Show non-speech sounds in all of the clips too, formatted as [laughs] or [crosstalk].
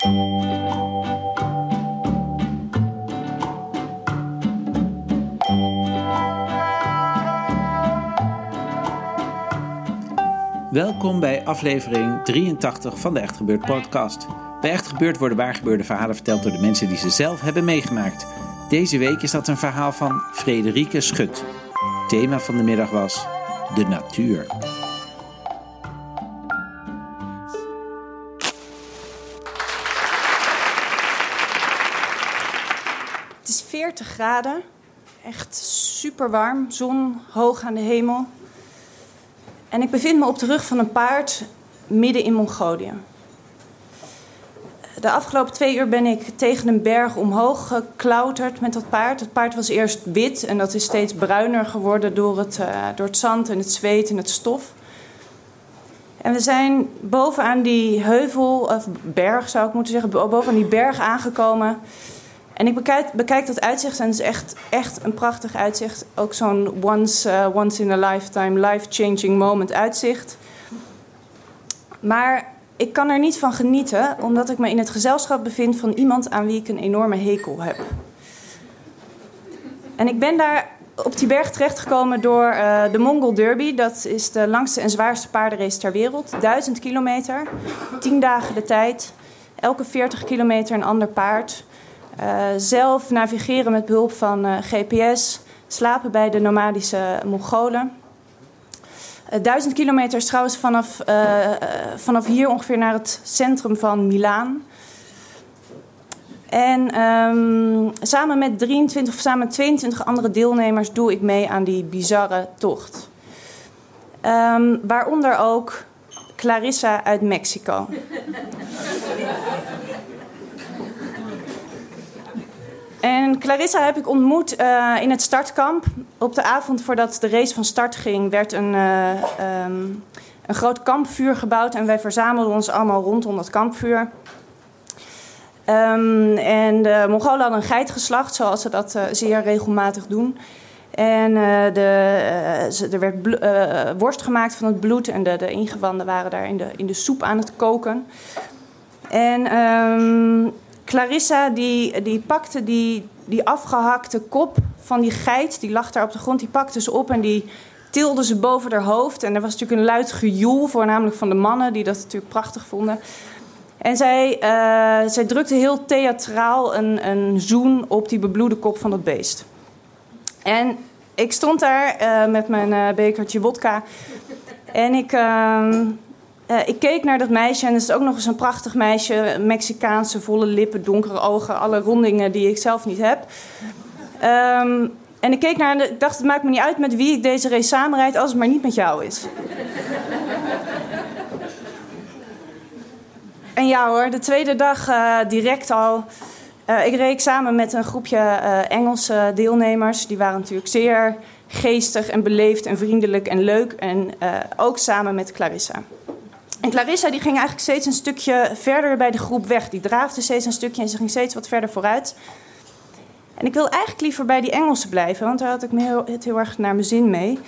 Welkom bij aflevering 83 van de Echt Gebeurd podcast. Bij Echt Gebeurd worden waargebeurde verhalen verteld door de mensen die ze zelf hebben meegemaakt. Deze week is dat een verhaal van Frederike Schut. Thema van de middag was de natuur. Echt super warm, zon hoog aan de hemel. En ik bevind me op de rug van een paard midden in Mongolië. De afgelopen twee uur ben ik tegen een berg omhoog geklauterd met dat paard. Het paard was eerst wit en dat is steeds bruiner geworden door het, uh, door het zand en het zweet en het stof. En we zijn bovenaan die heuvel, of berg zou ik moeten zeggen, bovenaan die berg aangekomen. En ik bekijk, dat uitzicht en het is echt, echt een prachtig uitzicht. Ook zo'n once, uh, once in a lifetime, life-changing moment uitzicht. Maar ik kan er niet van genieten, omdat ik me in het gezelschap bevind van iemand aan wie ik een enorme hekel heb. En ik ben daar op die berg terechtgekomen door uh, de Mongol Derby. Dat is de langste en zwaarste paardenrace ter wereld. Duizend kilometer, tien dagen de tijd. Elke 40 kilometer een ander paard. Uh, zelf navigeren met behulp van uh, GPS. Slapen bij de nomadische Mongolen. Uh, duizend kilometer is trouwens vanaf, vanaf hier ongeveer naar het centrum van Milaan. En um, samen met 23 of samen met 22 andere deelnemers doe ik mee aan die bizarre tocht. Um, waaronder ook Clarissa uit Mexico. [laughs] En Clarissa heb ik ontmoet uh, in het startkamp. Op de avond voordat de race van start ging, werd een, uh, um, een groot kampvuur gebouwd. En wij verzamelden ons allemaal rondom dat kampvuur. Um, en de Mongolen hadden een geit geslacht, zoals ze dat uh, zeer regelmatig doen. En de, er werd worst gemaakt van het bloed en de, de, ingewanden waren daar in de, in de soep aan het koken. En um, Clarissa die, die pakte die, die afgehakte kop van die geit, die lag daar op de grond, die pakte ze op en die tilde ze boven haar hoofd. En er was natuurlijk een luid gejoel, voornamelijk van de mannen, die dat natuurlijk prachtig vonden. En zij, uh, zij drukte heel theatraal een, een zoen op die bebloede kop van dat beest. En ik stond daar uh, met mijn uh, bekertje wodka. En ik, uh, ik keek naar dat meisje en het is ook nog eens een prachtig meisje. Mexicaanse, volle lippen, donkere ogen. Alle rondingen die ik zelf niet heb. Um, en ik keek naar en dacht, het maakt me niet uit met wie ik deze race samenrijd... als het maar niet met jou is. En ja hoor, de tweede dag uh, direct al. Uh, ik reed samen met een groepje Engelse deelnemers. Die waren natuurlijk zeer geestig en beleefd en vriendelijk en leuk. En ook samen met Clarissa. En Clarissa die ging eigenlijk steeds een stukje verder bij de groep weg. Die draafde steeds een stukje en ze ging steeds wat verder vooruit. En ik wil eigenlijk liever bij die Engelsen blijven, want daar had ik me heel, het heel erg naar mijn zin mee.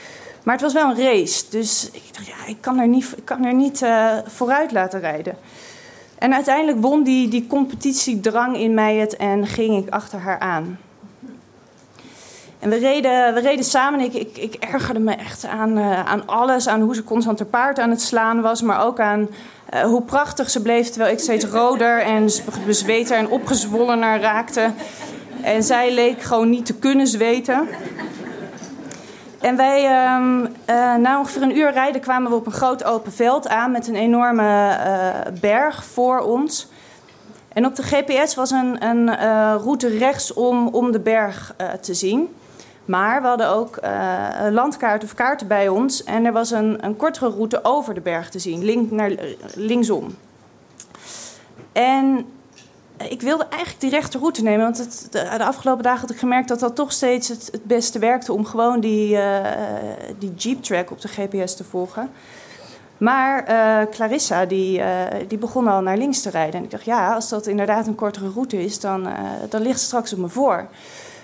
Maar het was wel een race, dus ik dacht, ja, ik kan er niet, ik kan er niet vooruit laten rijden. En uiteindelijk won die, die competitiedrang in mij het en ging ik achter haar aan. En we reden, we reden samen. Ik, ik, ik ergerde me echt aan, uh, aan alles. Aan hoe ze constant te paard aan het slaan was. Maar ook aan uh, hoe prachtig ze bleef. Terwijl ik steeds roder en bezweter en opgezwollener raakte. En zij leek gewoon niet te kunnen zweten. En wij, um, uh, na ongeveer een uur rijden, kwamen we op een groot open veld aan met een enorme berg voor ons. En op de GPS was een, een route rechtsom om de berg te zien. Maar we hadden ook uh, landkaarten of kaarten bij ons. En er was een, een kortere route over de berg te zien, link naar, linksom. En ik wilde eigenlijk die rechte route nemen. Want het, de, afgelopen dagen had ik gemerkt dat dat toch steeds het, beste werkte om gewoon die, die jeep track op de GPS te volgen. Maar Clarissa die, die begon al naar links te rijden. En ik dacht, ja, als dat inderdaad een kortere route is, dan, dan ligt ze straks op me voor.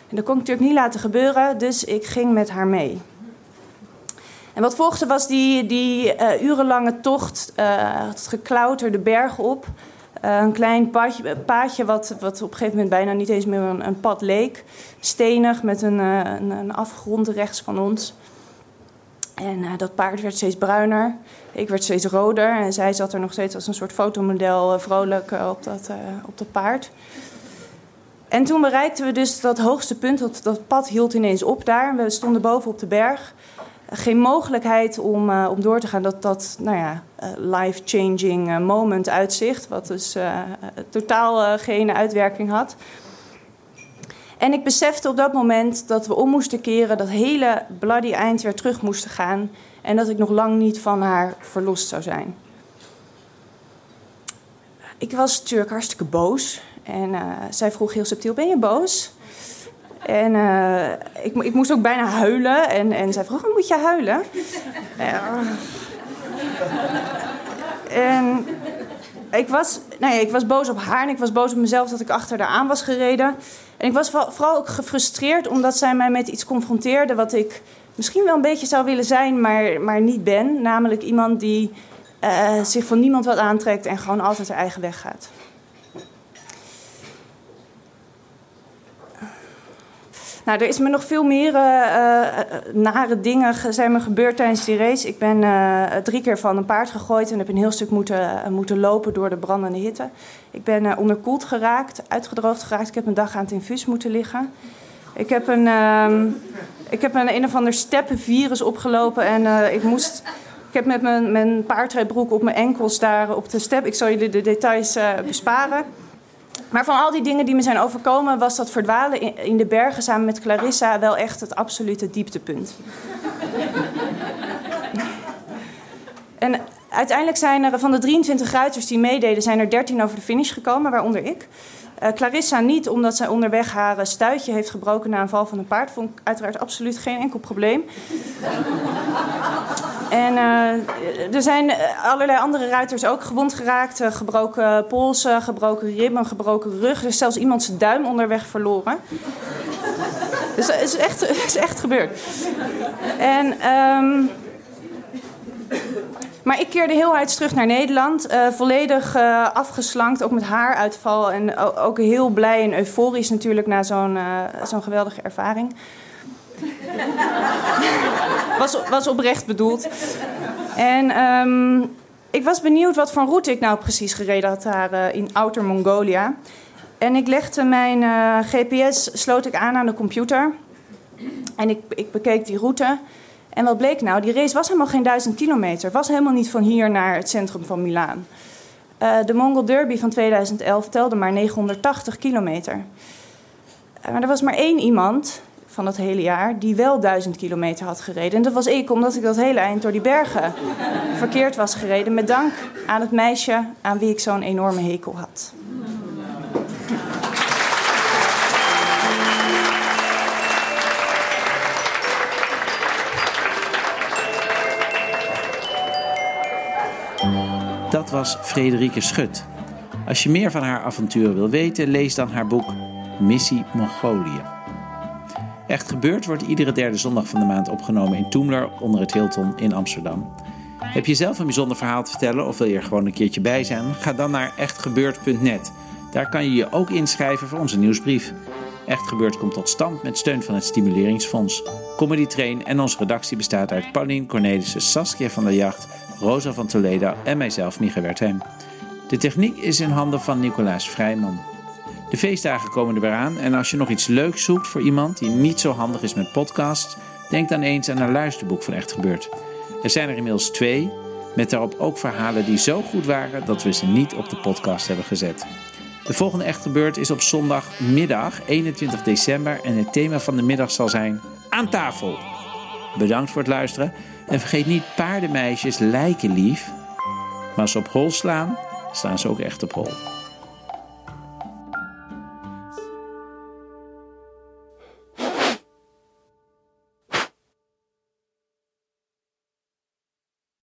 En dat kon ik natuurlijk niet laten gebeuren, dus ik ging met haar mee. En wat volgde was die, die urenlange tocht, het geklauterde berg op. een klein paadje, paadje wat, wat op een gegeven moment bijna niet eens meer een, een pad leek. Stenig met een, een, een afgrond rechts van ons. En uh, dat paard werd steeds bruiner. Ik werd steeds roder. En zij zat er nog steeds als een soort fotomodel uh, vrolijk uh, op, dat, op dat paard. En toen bereikten we dus dat hoogste punt. Dat, dat pad hield ineens op daar. We stonden boven op de berg. Geen mogelijkheid om, om door te gaan. Dat, dat nou ja, life-changing moment uitzicht. Wat dus totaal geen uitwerking had. En ik besefte op dat moment dat we om moesten keren, dat hele bloody eind weer terug moesten gaan en dat ik nog lang niet van haar verlost zou zijn. Ik was natuurlijk hartstikke boos en uh, zij vroeg heel subtiel: Ben je boos? En uh, ik, ik, moest ook bijna huilen. En, en zij vroeg: Moet je huilen? [laughs] En ik was, ja, ik was boos op haar en ik was boos op mezelf dat ik achter haar aan was gereden. En ik was vooral ook gefrustreerd omdat zij mij met iets confronteerde wat ik misschien wel een beetje zou willen zijn, maar, maar niet ben. Namelijk iemand die uh, zich van niemand wat aantrekt en gewoon altijd haar eigen weg gaat. Nou, er is me nog veel meer uh, nare dingen zijn me gebeurd tijdens die race. Ik ben uh, drie keer van een paard gegooid en heb een heel stuk moeten, moeten lopen door de brandende hitte. Ik ben onderkoeld geraakt, uitgedroogd geraakt. Ik heb een dag aan het infuus moeten liggen. Ik heb een, uh, ik heb een, een of ander steppenvirus opgelopen en ik moest... Ik heb met mijn, mijn paardrijbroek op mijn enkels daar op de step... Ik zal jullie de details besparen... Maar van al die dingen die me zijn overkomen, was dat verdwalen in de bergen samen met Clarissa wel echt het absolute dieptepunt. [laughs] en uiteindelijk zijn er van de 23 ruiters die meededen, zijn er 13 over de finish gekomen, waaronder ik. Uh, Clarissa niet, omdat zij onderweg haar stuitje heeft gebroken na een val van een paard. Vond ik uiteraard absoluut geen enkel probleem. En uh, er zijn allerlei andere ruiters ook gewond geraakt. Uh, gebroken polsen, gebroken ribben, gebroken rug. Er is zelfs iemand zijn duim onderweg verloren. dus het is echt, het [laughs] is echt gebeurd. En... Um, maar ik keerde heel uit terug naar Nederland. Uh, volledig afgeslankt, ook met haaruitval. En ook heel blij en euforisch natuurlijk na zo'n zo'n geweldige ervaring. Was, was oprecht bedoeld. En um, ik was benieuwd wat voor route ik nou precies gereden had daar in Outer Mongolia. En ik legde mijn GPS, sloot ik aan aan de computer. En ik, ik bekeek die route. En wat bleek nou? Die race was helemaal geen duizend kilometer. Was helemaal niet van hier naar het centrum van Milaan. Uh, de Mongol Derby van 2011 telde maar 980 kilometer. Maar er was maar één iemand van dat hele jaar die wel duizend kilometer had gereden. En dat was ik, omdat ik dat hele eind door die bergen verkeerd was gereden. Met dank aan het meisje aan wie ik zo'n enorme hekel had. Dat was Frederike Schut. Als je meer van haar avonturen wil weten, lees dan haar boek Missie Mongolië. Echt gebeurd wordt iedere derde zondag van de maand opgenomen in Toemler onder het Hilton in Amsterdam. Heb je zelf een bijzonder verhaal te vertellen of wil je er gewoon een keertje bij zijn? Ga dan naar echtgebeurd.net. Daar kan je je ook inschrijven voor onze nieuwsbrief. Echt Gebeurd komt tot stand met steun van het Stimuleringsfonds. Comedy Train en onze redactie bestaat uit Paulien Cornelissen, Saskia van der Jacht, Rosa van Toledo en mijzelf, Micha Wertheim. De techniek is in handen van Nicolaas Vrijman. De feestdagen komen er weer aan en als je nog iets leuks zoekt voor iemand die niet zo handig is met podcasts, denk dan eens aan een luisterboek van Echt Gebeurd. Er zijn er inmiddels twee, met daarop ook verhalen die zo goed waren dat we ze niet op de podcast hebben gezet. De volgende Echt Gebeurd is op zondagmiddag 21 december en het thema van de middag zal zijn Aan tafel. Bedankt voor het luisteren en vergeet niet paardenmeisjes lijken lief, maar als ze op hol slaan, staan ze ook echt op hol.